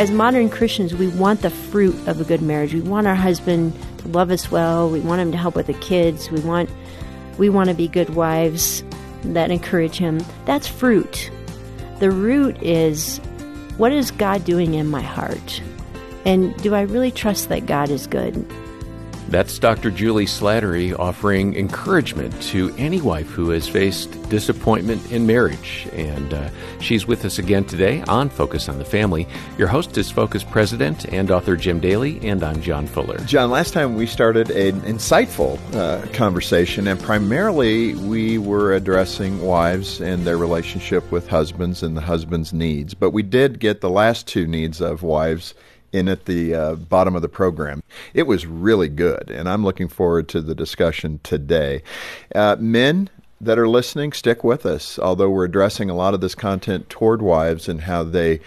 as modern Christians, we want the fruit of a good marriage. We want our husband to love us well. We want him to help with the kids. We want we want to be good wives that encourage him. That's fruit. The root is what is God doing in my heart? And do I really trust that God is good? That's Dr. Juli Slattery offering encouragement to any wife who has faced disappointment in marriage. And uh, she's with us again today on Focus on the Family. Your host is Focus President and author Jim Daly, and I'm John Fuller. John, last time we started an insightful uh, conversation, and primarily we were addressing wives and their relationship with husbands and the husband's needs. But we did get the last two needs of wives in at the uh, bottom of the program. It was really good, and I'm looking forward to the discussion today. Uh, men that are listening, stick with us, although we're addressing a lot of this content toward wives and how they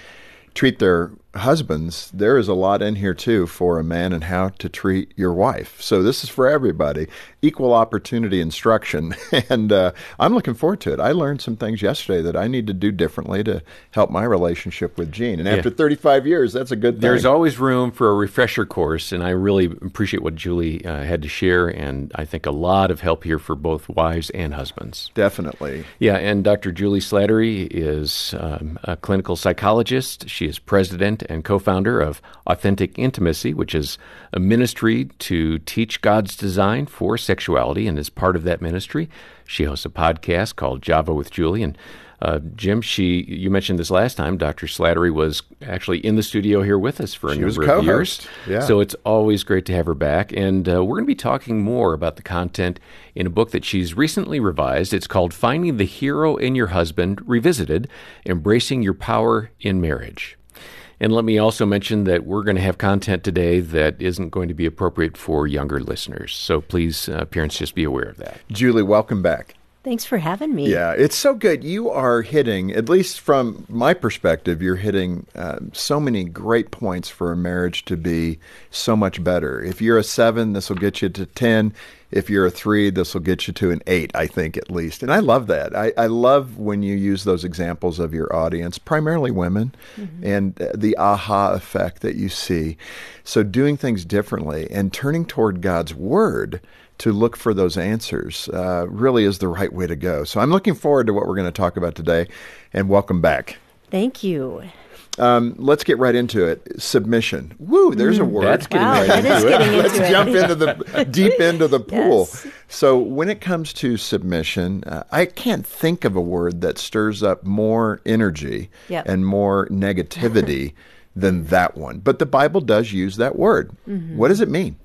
treat their husbands, there is a lot in here too for a man and how to treat your wife. So this is for everybody, equal opportunity instruction, and uh, I'm looking forward to it. I learned some things yesterday that I need to do differently to help my relationship with Jean. And after yeah. 35 years, that's a good thing. There's always room for a refresher course, and I really appreciate what Juli uh, had to share, and I think a lot of help here for both wives and husbands. Definitely. Yeah, and Dr. Juli Slattery is um, a clinical psychologist. She is president and co founder of Authentic Intimacy, which is a ministry to teach God's design for sexuality. And as part of that ministry, she hosts a podcast called Java with Juli. And uh, Jim, she you mentioned this last time. Dr. Slattery was actually in the studio here with us for a she number of years. Yeah. So it's always great to have her back. And uh, we're going to be talking more about the content in a book that she's recently revised. It's called Finding the Hero in Your Husband Revisited Embracing Your Power in Marriage. And let me also mention that we're going to have content today that isn't going to be appropriate for younger listeners. So please, uh, parents, just be aware of that. Juli, welcome back. Thanks for having me. Yeah, it's so good. You are hitting, at least from my perspective, you're hitting uh, so many great points for a marriage to be so much better. If you're a seven, this will get you to 10 if you're a three, this will get you to an eight, I think, at least. And I love that. I, I love when you use those examples of your audience, primarily women, mm-hmm. and the aha effect that you see. So, doing things differently and turning toward God's Word to look for those answers uh, really is the right way to go. So, I'm looking forward to what we're going to talk about today, and welcome back. Thank you. Um, let's get right into it. Submission. Woo, there's a mm, word. That's getting wow, right that into it. Into let's it. jump into the deep end of the pool. Yes. So, when it comes to submission, uh, I can't think of a word that stirs up more energy yep. and more negativity than that one. But the Bible does use that word. Mm-hmm. What does it mean?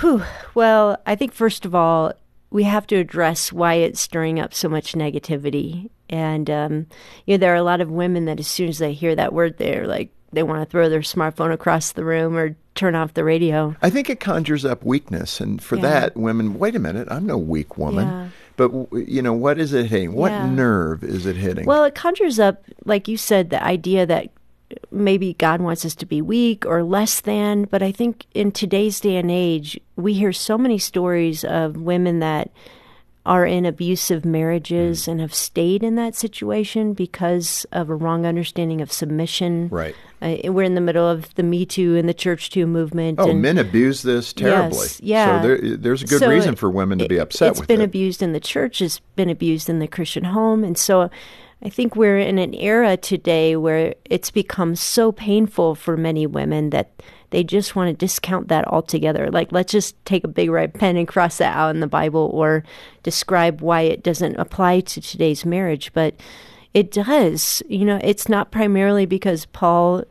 Whew. Well, I think first of all, we have to address why it's stirring up so much negativity. And um, you know, there are a lot of women that as soon as they hear that word, they're like they want to throw their smartphone across the room or turn off the radio. I think it conjures up weakness, and for Yeah. that, women, wait a minute, I'm no weak woman. Yeah. But you know, what is it hitting? What Yeah. nerve is it hitting? Well, it conjures up, like you said, the idea that maybe God wants us to be weak or less than. But I think in today's day and age, we hear so many stories of women that are in abusive marriages and have stayed in that situation because of a wrong understanding of submission. right. Uh, we're in the middle of the Me Too and the Church Too movement. Oh, and men abuse this terribly. Yes, yeah. So there, there's a good So reason it- for women to be upset It's with been it. abused in the church. It's been abused in the Christian home, and so I think we're in an era today where it's become so painful for many women that they just want to discount that altogether. Like, let's just take a big red pen and cross that out in the Bible, or describe why it doesn't apply to today's marriage, but. It does. You know, it's not primarily because Paul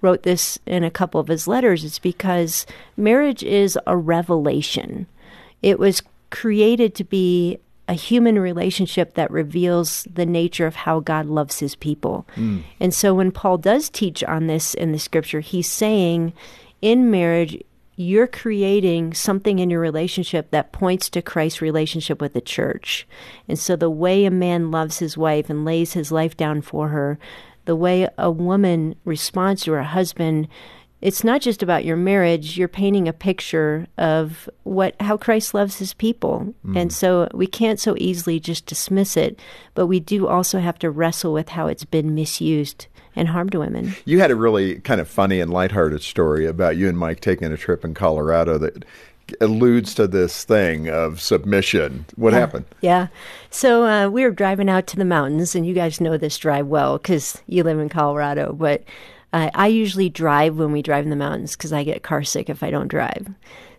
wrote this in a couple of his letters. It's because marriage is a revelation. It was created to be a human relationship that reveals the nature of how God loves his people. Mm. And so when Paul does teach on this in the scripture, he's saying in marriage, you're creating something in your relationship that points to Christ's relationship with the church. And so the way a man loves his wife and lays his life down for her, the way a woman responds to her husband it's not just about your marriage you're painting a picture of what how christ loves his people. And so we can't so easily just dismiss it but we do also have to wrestle with how it's been misused and harmed women. You had a really kind of funny and lighthearted story about you and Mike taking a trip in Colorado that alludes to this thing of submission. What happened? yeah. So uh, we were driving out to the mountains and you guys know this drive well because you live in colorado but uh, i usually drive when we drive in the mountains because i get car sick if i don't drive.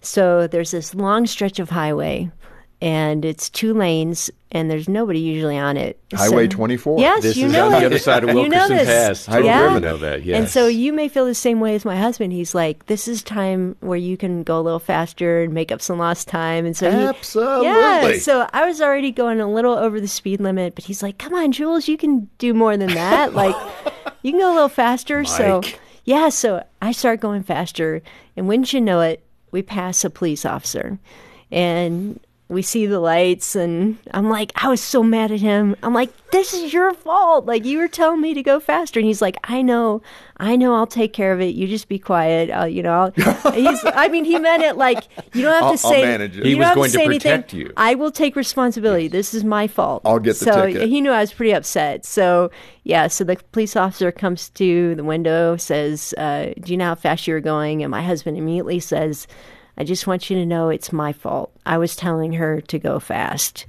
So there's this long stretch of highway and it's two lanes and there's nobody usually on it Highway So- 24. yes This you is know on it. the other side of You know this. Pass. I've yeah. driven over that, yes. And so you may feel the same way as my husband. He's like, this is time where you can go a little faster and make up some lost time. And so he, Absolutely. yeah. So I was already going a little over the speed limit, but he's like, come on, Jules, you can do more than that. like, you can go a little faster. So yeah, so I start going faster, and wouldn't you know it, we pass a police officer, and we see the lights, and I'm like, I was so mad at him. I'm like, this is your fault. Like you were telling me to go faster, and he's like, I know, I know, I'll take care of it. You just be quiet. Uh, you know, I'll, he's. I mean, he meant it like you don't have I'll- to I'll say. manage it. you He was going to anything. protect you. I will take responsibility. This is my fault. I'll get the so ticket. he knew I was pretty upset. So yeah, so the police officer comes to the window, says, uh, "Do you know how fast you were going?" And my husband immediately says, "I just want you to know it's my fault. I was telling her to go fast."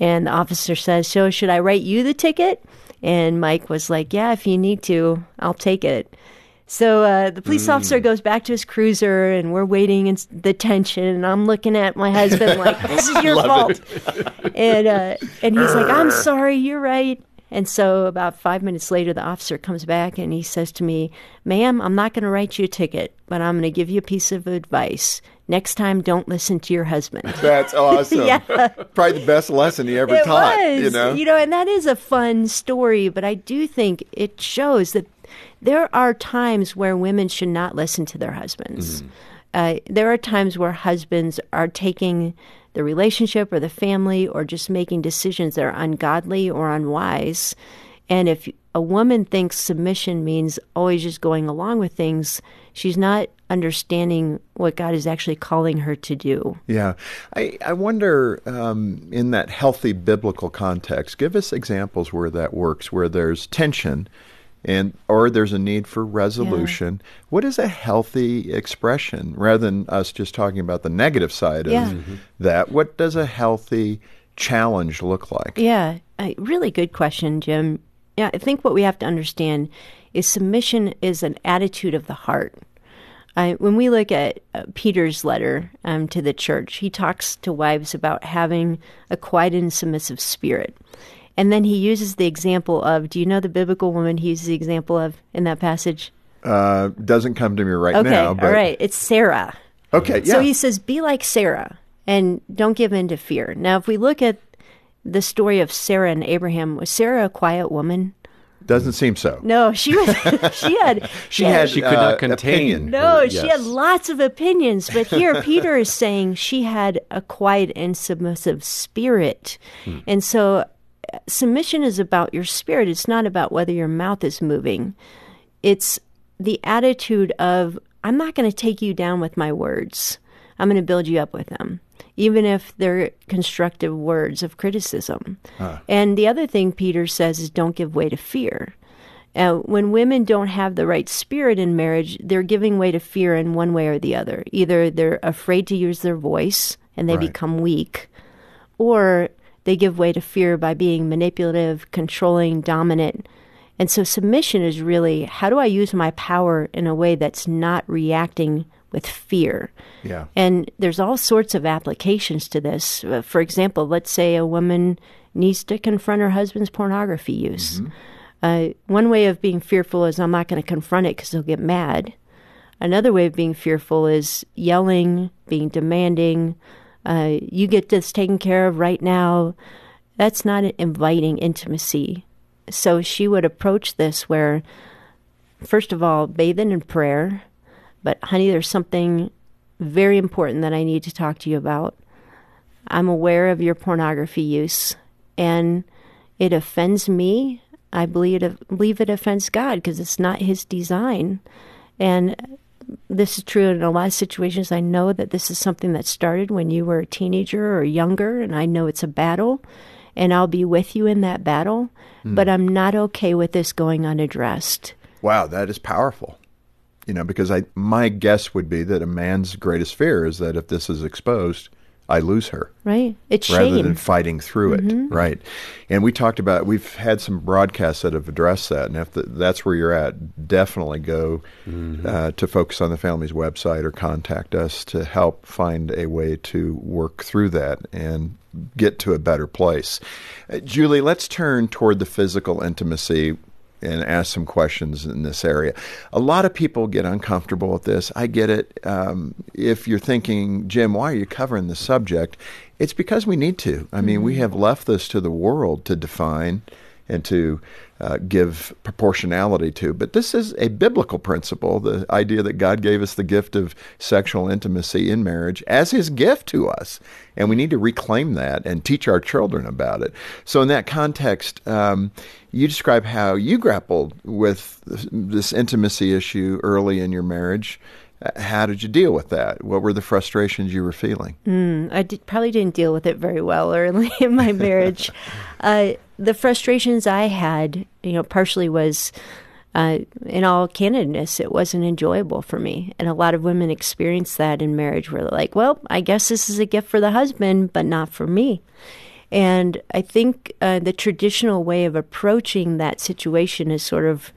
And the officer says, "So should I write you the ticket?" And Mike was like, "Yeah, if you need to, I'll take it." So uh, the police officer Mm. goes back to his cruiser, and we're waiting in the tension. And I'm looking at my husband like, "This is your fault." and uh, and he's like, "I'm sorry, you're right." And so about five minutes later, the officer comes back and he says to me, "Ma'am, I'm not going to write you a ticket, but I'm going to give you a piece of advice. Next time, don't listen to your husband." That's awesome. Yeah. Probably the best lesson he ever it taught. was, You know, you know, and that is a fun story, but I do think it shows that there are times where women should not listen to their husbands. Uh, there are times where husbands are taking the relationship or the family or just making decisions that are ungodly or unwise. And if a woman thinks submission means always just going along with things, she's not understanding what God is actually calling her to do. Yeah. I, I wonder, um, in that healthy biblical context, give us examples where that works, where there's tension and or there's a need for resolution. What is a healthy expression rather than us just talking about the negative side of Yeah. that? What does a healthy challenge look like? Yeah, a really good question, Jim. Yeah, I think what we have to understand is submission is an attitude of the heart. I, when we look at uh, Peter's letter um, to the church, he talks to wives about having a quiet and submissive spirit. And then he uses the example of do you know the biblical woman he uses the example of in that passage? Uh, doesn't come to me right Okay, now. But, all right. It's Sarah. Okay, yeah. So he says, be like Sarah and don't give in to fear. Now, if we look at the story of Sarah and Abraham, was Sarah a quiet woman? Doesn't seem so. No, she was. she had. She had She could uh, not contain. opinion. No, her- she had lots of opinions, but here Peter is saying she had a quiet and submissive spirit. And so uh, submission is about your spirit. It's not about whether your mouth is moving. It's the attitude of I'm not going to take you down with my words. I'm going to build you up with them, even if they're constructive words of criticism. And the other thing Peter says is don't give way to fear. Uh, when women don't have the right spirit in marriage, they're giving way to fear in one way or the other. Either they're afraid to use their voice and they Right. become weak, or they give way to fear by being manipulative, controlling, dominant. And so submission is really how do I use my power in a way that's not reacting with fear? Yeah. And there's all sorts of applications to this. Uh, For example, let's say a woman needs to confront her husband's pornography use. Uh, one way of being fearful is I'm not going to confront it because he'll get mad. Another way of being fearful is yelling, being demanding. Uh, you get this taken care of right now. That's not inviting intimacy. So she would approach this where, first of all, bathing in prayer. But, honey, there's something very important that I need to talk to you about. I'm aware of your pornography use, and it offends me. I believe it, believe it offends God because it's not His design. And this is true in a lot of situations. I know that this is something that started when you were a teenager or younger, and I know it's a battle, and I'll be with you in that battle. Mm. But I'm not okay with this going unaddressed. Wow, that is powerful. You know, because I my guess would be that a man's greatest fear is that if this is exposed, I lose her. Right. It's rather shame. than fighting through it. Mm-hmm. Right. And we talked about we've had some broadcasts that have addressed that, and if the, that's where you're at, definitely go mm-hmm. uh, to Focus on the Family's website or contact us to help find a way to work through that and get to a better place. Uh, Juli, let's turn toward the physical intimacy and ask some questions in this area. A lot of people get uncomfortable with this. I get it. Um, if you're thinking, Jim, why are you covering the subject? It's because we need to. I mean, mm-hmm. we have left this to the world to define and to uh, give proportionality to. But this is a biblical principle the idea that God gave us the gift of sexual intimacy in marriage as his gift to us. And we need to reclaim that and teach our children about it. So, in that context, um, you describe how you grappled with this intimacy issue early in your marriage. How did you deal with that? What were the frustrations you were feeling? Mm, I did, probably didn't deal with it very well early in my marriage. uh, the frustrations I had, you know, partially was, uh, in all candidness, it wasn't enjoyable for me. And a lot of women experience that in marriage where they're like, well, I guess this is a gift for the husband, but not for me. And I think uh, the traditional way of approaching that situation is sort of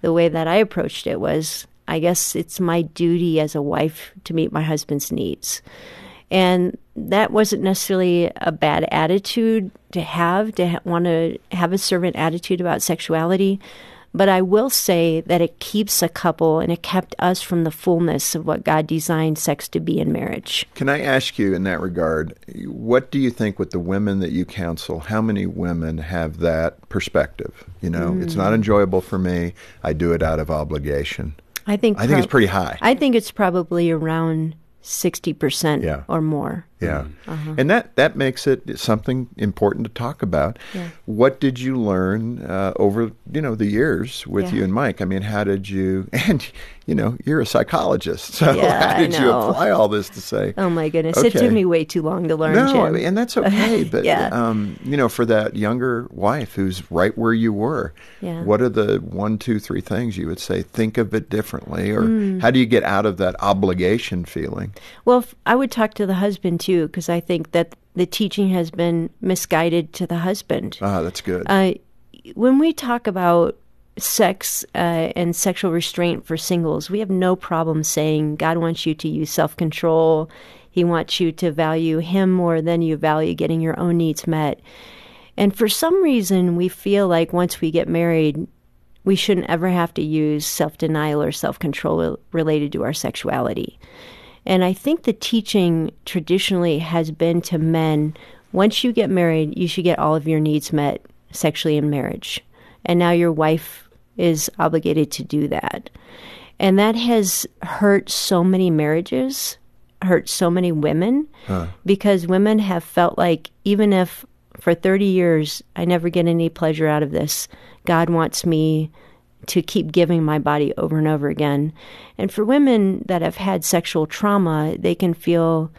the way that I approached it was I guess it's my duty as a wife to meet my husband's needs. And that wasn't necessarily a bad attitude to have, to ha- want to have a servant attitude about sexuality. But I will say that it keeps a couple and it kept us from the fullness of what God designed sex to be in marriage. Can I ask you in that regard, what do you think with the women that you counsel, how many women have that perspective? You know, mm. it's not mm. enjoyable for me, I do it out of obligation. I think I think it's pretty high. I think it's probably around sixty percent yeah. or more. Yeah, uh-huh. and that that makes it something important to talk about. Yeah. What did you learn uh, over you know the years with yeah. you and Mike? I mean, how did you? And you know, you're a psychologist, so yeah, how did you apply all this to say? Oh my goodness, okay. it took me way too long to learn. No, I mean, and that's okay. But yeah. um, you know, for that younger wife who's right where you were, yeah. what are the one, two, three things you would say? Think of it differently, or mm. how do you get out of that obligation feeling? Well, I would talk to the husband too too, because I think that the teaching has been misguided to the husband. Ah, that's good. Uh, when we talk about sex uh, and sexual restraint for singles, we have no problem saying God wants you to use self control. He wants you to value Him more than you value getting your own needs met. And for some reason, we feel like once we get married, we shouldn't ever have to use self denial or self control related to our sexuality. And I think the teaching traditionally has been to men once you get married, you should get all of your needs met sexually in marriage. And now your wife is obligated to do that. And that has hurt so many marriages, hurt so many women, huh. because women have felt like even if for 30 years I never get any pleasure out of this, God wants me to keep giving my body over and over again. And for women that have had sexual trauma, they can feel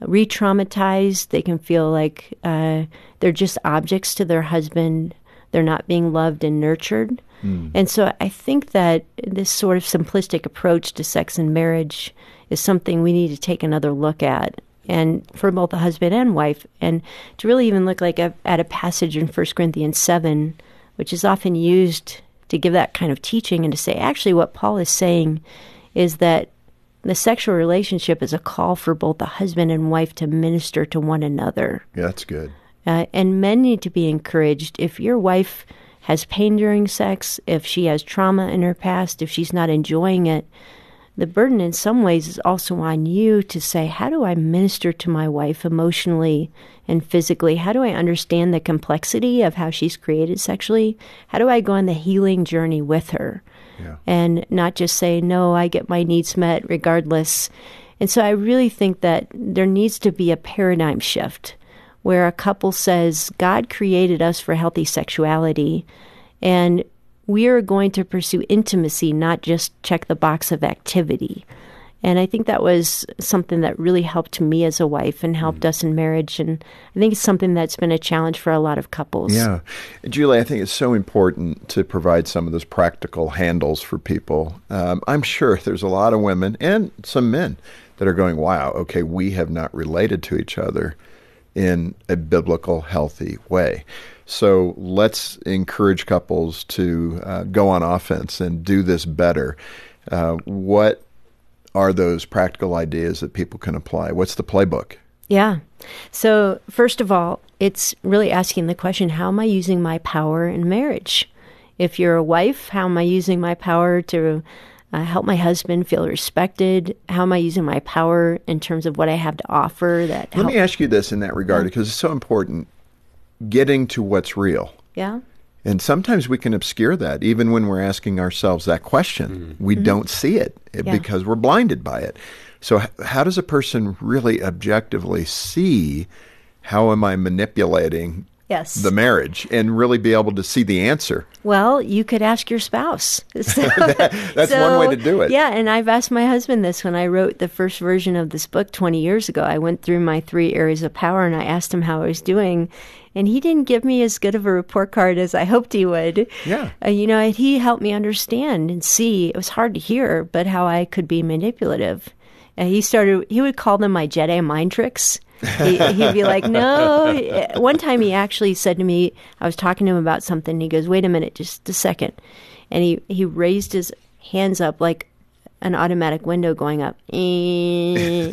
re traumatized. They can feel like uh, they're just objects to their husband. They're not being loved and nurtured. Mm. And so I think that this sort of simplistic approach to sex and marriage is something we need to take another look at. And for both the husband and wife, and to really even look like a, at a passage in 1 Corinthians 7, which is often used to give that kind of teaching and to say, actually, what Paul is saying is that the sexual relationship is a call for both the husband and wife to minister to one another. Yeah, that's good. Uh, and men need to be encouraged. If your wife has pain during sex, if she has trauma in her past, if she's not enjoying it, the burden in some ways is also on you to say, How do I minister to my wife emotionally and physically? How do I understand the complexity of how she's created sexually? How do I go on the healing journey with her? Yeah. And not just say, No, I get my needs met regardless. And so I really think that there needs to be a paradigm shift where a couple says, God created us for healthy sexuality. And we are going to pursue intimacy, not just check the box of activity. And I think that was something that really helped me as a wife and helped Mm-hmm. us in marriage. And I think it's something that's been a challenge for a lot of couples. Yeah. Juli, I think it's so important to provide some of those practical handles for people. Um, I'm sure there's a lot of women and some men that are going, wow, okay, we have not related to each other in a biblical, healthy way. So let's encourage couples to uh, go on offense and do this better. Uh, what are those practical ideas that people can apply? What's the playbook? Yeah. So, first of all, it's really asking the question how am I using my power in marriage? If you're a wife, how am I using my power to uh, help my husband feel respected? How am I using my power in terms of what I have to offer that Let help- me ask you this in that regard because it's so important getting to what's real. Yeah. And sometimes we can obscure that even when we're asking ourselves that question. We don't see it eh, Yeah. because we're blinded by it. So, h- how does a person really objectively see how am I manipulating Yes. the marriage and really be able to see the answer? Well, you could ask your spouse. So- That's one way to do it. Yeah, and I've asked my husband this when I wrote the first version of this book 20 years ago. I went through my three areas of power and I asked him how I was doing. And he didn't give me as good of a report card as I hoped he would. Yeah. Uh, you know, he helped me understand and see. It was hard to hear, but how I could be manipulative. And he started, he would call them my Jedi mind tricks. He, he'd be like, no. One time he actually said to me, I was talking to him about something. And he goes, wait a minute, just a second. And he, he raised his hands up like an automatic window going up.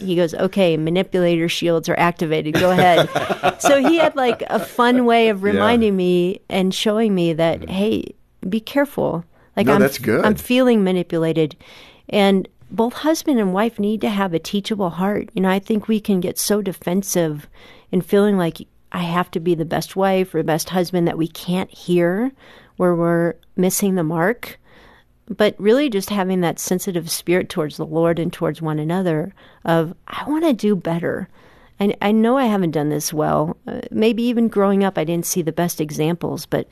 He goes, okay, manipulator shields are activated. Go ahead. so he had like a fun way of reminding me and showing me that, mm. hey, be careful. Like No, I'm, that's good. I'm feeling manipulated. And both husband and wife need to have a teachable heart. You know, I think we can get so defensive in feeling like I have to be the best wife or the best husband that we can't hear where we're missing the mark. But really, just having that sensitive spirit towards the Lord and towards one another of, I want to do better. And I know I haven't done this well. Uh, maybe even growing up, I didn't see the best examples, but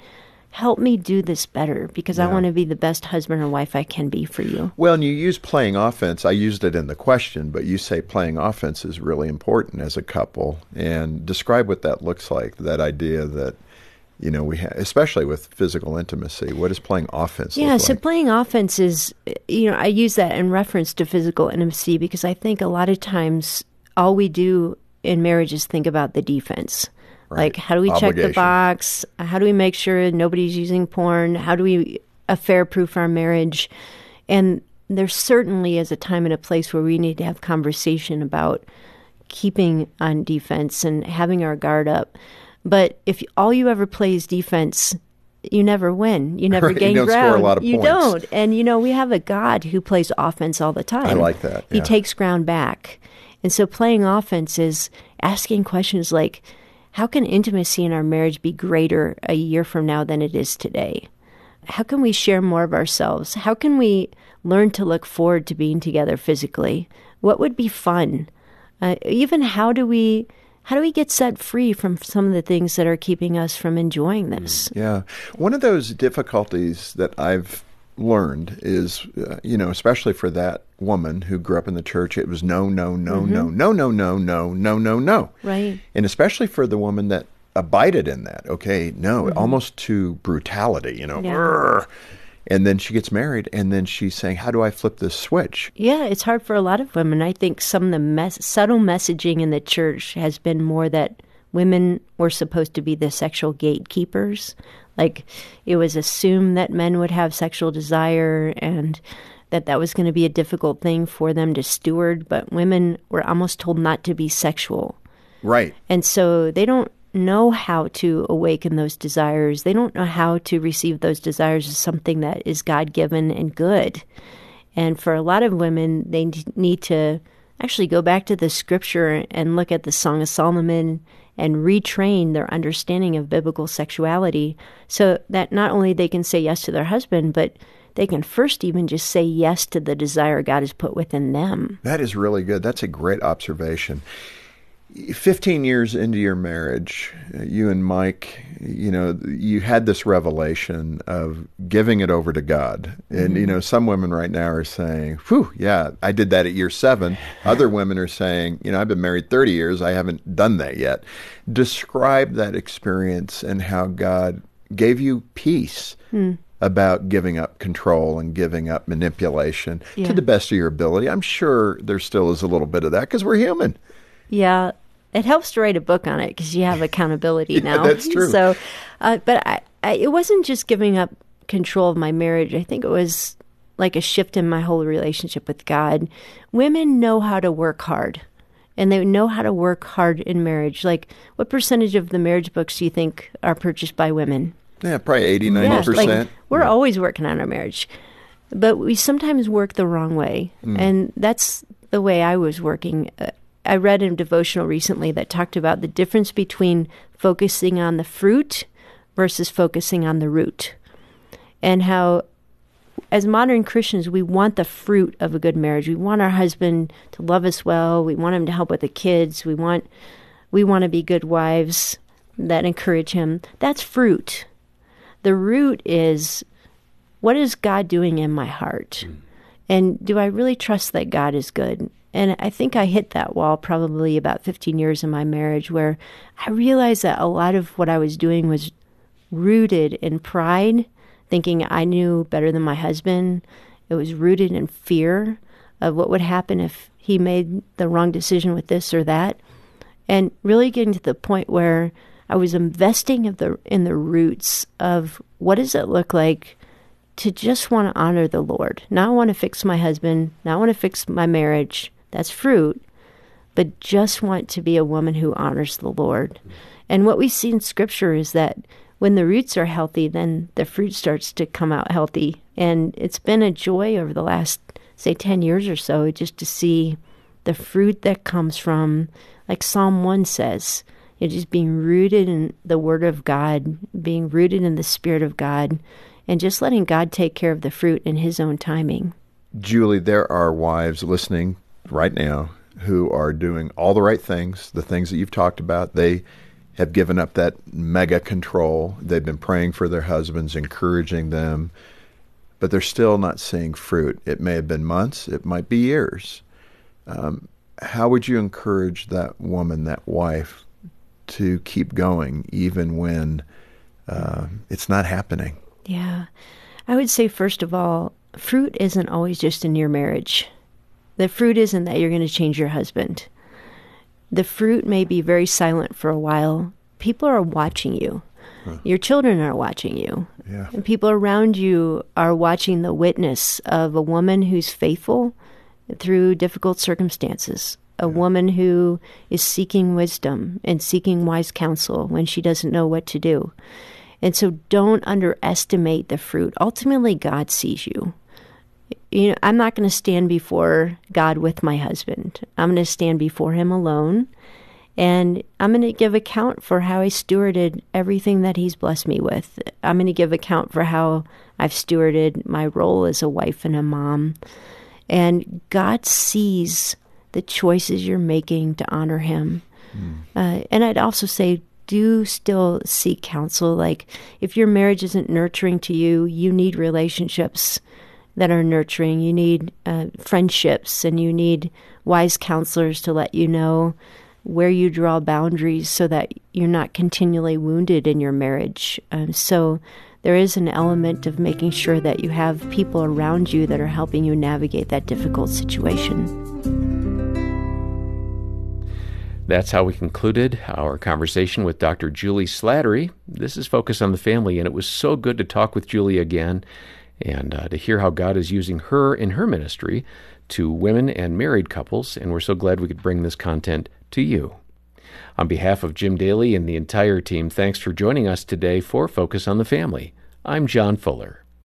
help me do this better because I want to be the best husband or wife I can be for you. Well, and you use playing offense. I used it in the question, but you say playing offense is really important as a couple. And describe what that looks like. That idea that you know we have, especially with physical intimacy. What is playing offense? Yeah, so like? playing offense is, you know, I use that in reference to physical intimacy because I think a lot of times all we do in marriage is think about the defense. Like, how do we check the box? How do we make sure nobody's using porn? How do we affair proof our marriage? And there certainly is a time and a place where we need to have conversation about keeping on defense and having our guard up. But if all you ever play is defense, you never win. You never Right, you gain a ground. lot of you points. don't. And you know, we have a God who plays offense all the time. I like that, He takes ground back. And so playing offense is asking questions like, how can intimacy in our marriage be greater a year from now than it is today? How can we share more of ourselves? How can we learn to look forward to being together physically? What would be fun? Uh, even how do we how do we get set free from some of the things that are keeping us from enjoying this? Yeah. One of those difficulties that I've learned is, uh, you know, especially for that woman who grew up in the church, it was no, no, no, mm-hmm. no, no, no, no, no, no, no, no. Right. And especially for the woman that abided in that. Okay, no, mm-hmm. almost to brutality, you know. Yeah. And then she gets married, and then she's saying, "How do I flip this switch?" Yeah, it's hard for a lot of women. I think some of the mes- subtle messaging in the church has been more that women were supposed to be the sexual gatekeepers. Like it was assumed that men would have sexual desire, and that that was going to be a difficult thing for them to steward, but women were almost told not to be sexual. Right. And so they don't know how to awaken those desires. They don't know how to receive those desires as something that is God given and good. And for a lot of women, they need to actually go back to the scripture and look at the Song of Solomon and retrain their understanding of biblical sexuality so that not only they can say yes to their husband, but they can first even just say yes to the desire God has put within them. That is really good. That's a great observation. 15 years into your marriage, you and Mike, you know, you had this revelation of giving it over to God. And, mm-hmm. you know, some women right now are saying, whew, yeah, I did that at year seven. Other women are saying, you know, I've been married 30 years, I haven't done that yet. Describe that experience and how God gave you peace. Mm about giving up control and giving up manipulation yeah. to the best of your ability. I'm sure there still is a little bit of that because we're human. Yeah, it helps to write a book on it because you have accountability yeah, now. That's true. So, uh, but I, I, it wasn't just giving up control of my marriage. I think it was like a shift in my whole relationship with God. Women know how to work hard, and they know how to work hard in marriage. Like, what percentage of the marriage books do you think are purchased by women? Yeah, probably 80, 90%. Yeah, like, we're yeah. always working on our marriage, but we sometimes work the wrong way. Mm. And that's the way I was working. Uh, I read a devotional recently that talked about the difference between focusing on the fruit versus focusing on the root. And how, as modern Christians, we want the fruit of a good marriage. We want our husband to love us well. We want him to help with the kids. We want, we want to be good wives that encourage him. That's fruit. The root is what is God doing in my heart? Mm. And do I really trust that God is good? And I think I hit that wall probably about 15 years in my marriage where I realized that a lot of what I was doing was rooted in pride, thinking I knew better than my husband. It was rooted in fear of what would happen if he made the wrong decision with this or that. And really getting to the point where I was investing in the in the roots of what does it look like to just want to honor the Lord, not want to fix my husband, not want to fix my marriage, that's fruit, but just want to be a woman who honors the Lord. And what we see in Scripture is that when the roots are healthy, then the fruit starts to come out healthy. And it's been a joy over the last, say, 10 years or so just to see the fruit that comes from, like Psalm 1 says, know, just being rooted in the Word of God, being rooted in the Spirit of God, and just letting God take care of the fruit in His own timing. Juli, there are wives listening right now who are doing all the right things, the things that you've talked about. They have given up that mega control. They've been praying for their husbands, encouraging them, but they're still not seeing fruit. It may have been months, it might be years. Um, how would you encourage that woman, that wife, to keep going even when uh, it's not happening? Yeah. I would say, first of all, fruit isn't always just in your marriage. The fruit isn't that you're going to change your husband. The fruit may be very silent for a while. People are watching you. Huh. Your children are watching you. Yeah. And people around you are watching the witness of a woman who's faithful through difficult circumstances, a woman who is seeking wisdom and seeking wise counsel when she doesn't know what to do. And so don't underestimate the fruit. Ultimately, God sees you you know, I'm not going to stand before God with my husband. I'm going to stand before him alone. And I'm going to give account for how I stewarded everything that he's blessed me with. I'm going to give account for how I've stewarded my role as a wife and a mom. And God sees the choices you're making to honor him. Mm. Uh, and I'd also say, do still seek counsel. Like, if your marriage isn't nurturing to you, you need relationships that are nurturing. You need uh, friendships and you need wise counselors to let you know where you draw boundaries so that you're not continually wounded in your marriage. Um, so there is an element of making sure that you have people around you that are helping you navigate that difficult situation. That's how we concluded our conversation with Dr. Juli Slattery. This is Focus on the Family, and it was so good to talk with Juli again and uh, to hear how God is using her in her ministry to women and married couples. And we're so glad we could bring this content to you. On behalf of Jim Daly and the entire team, thanks for joining us today for Focus on the Family. I'm John Fuller.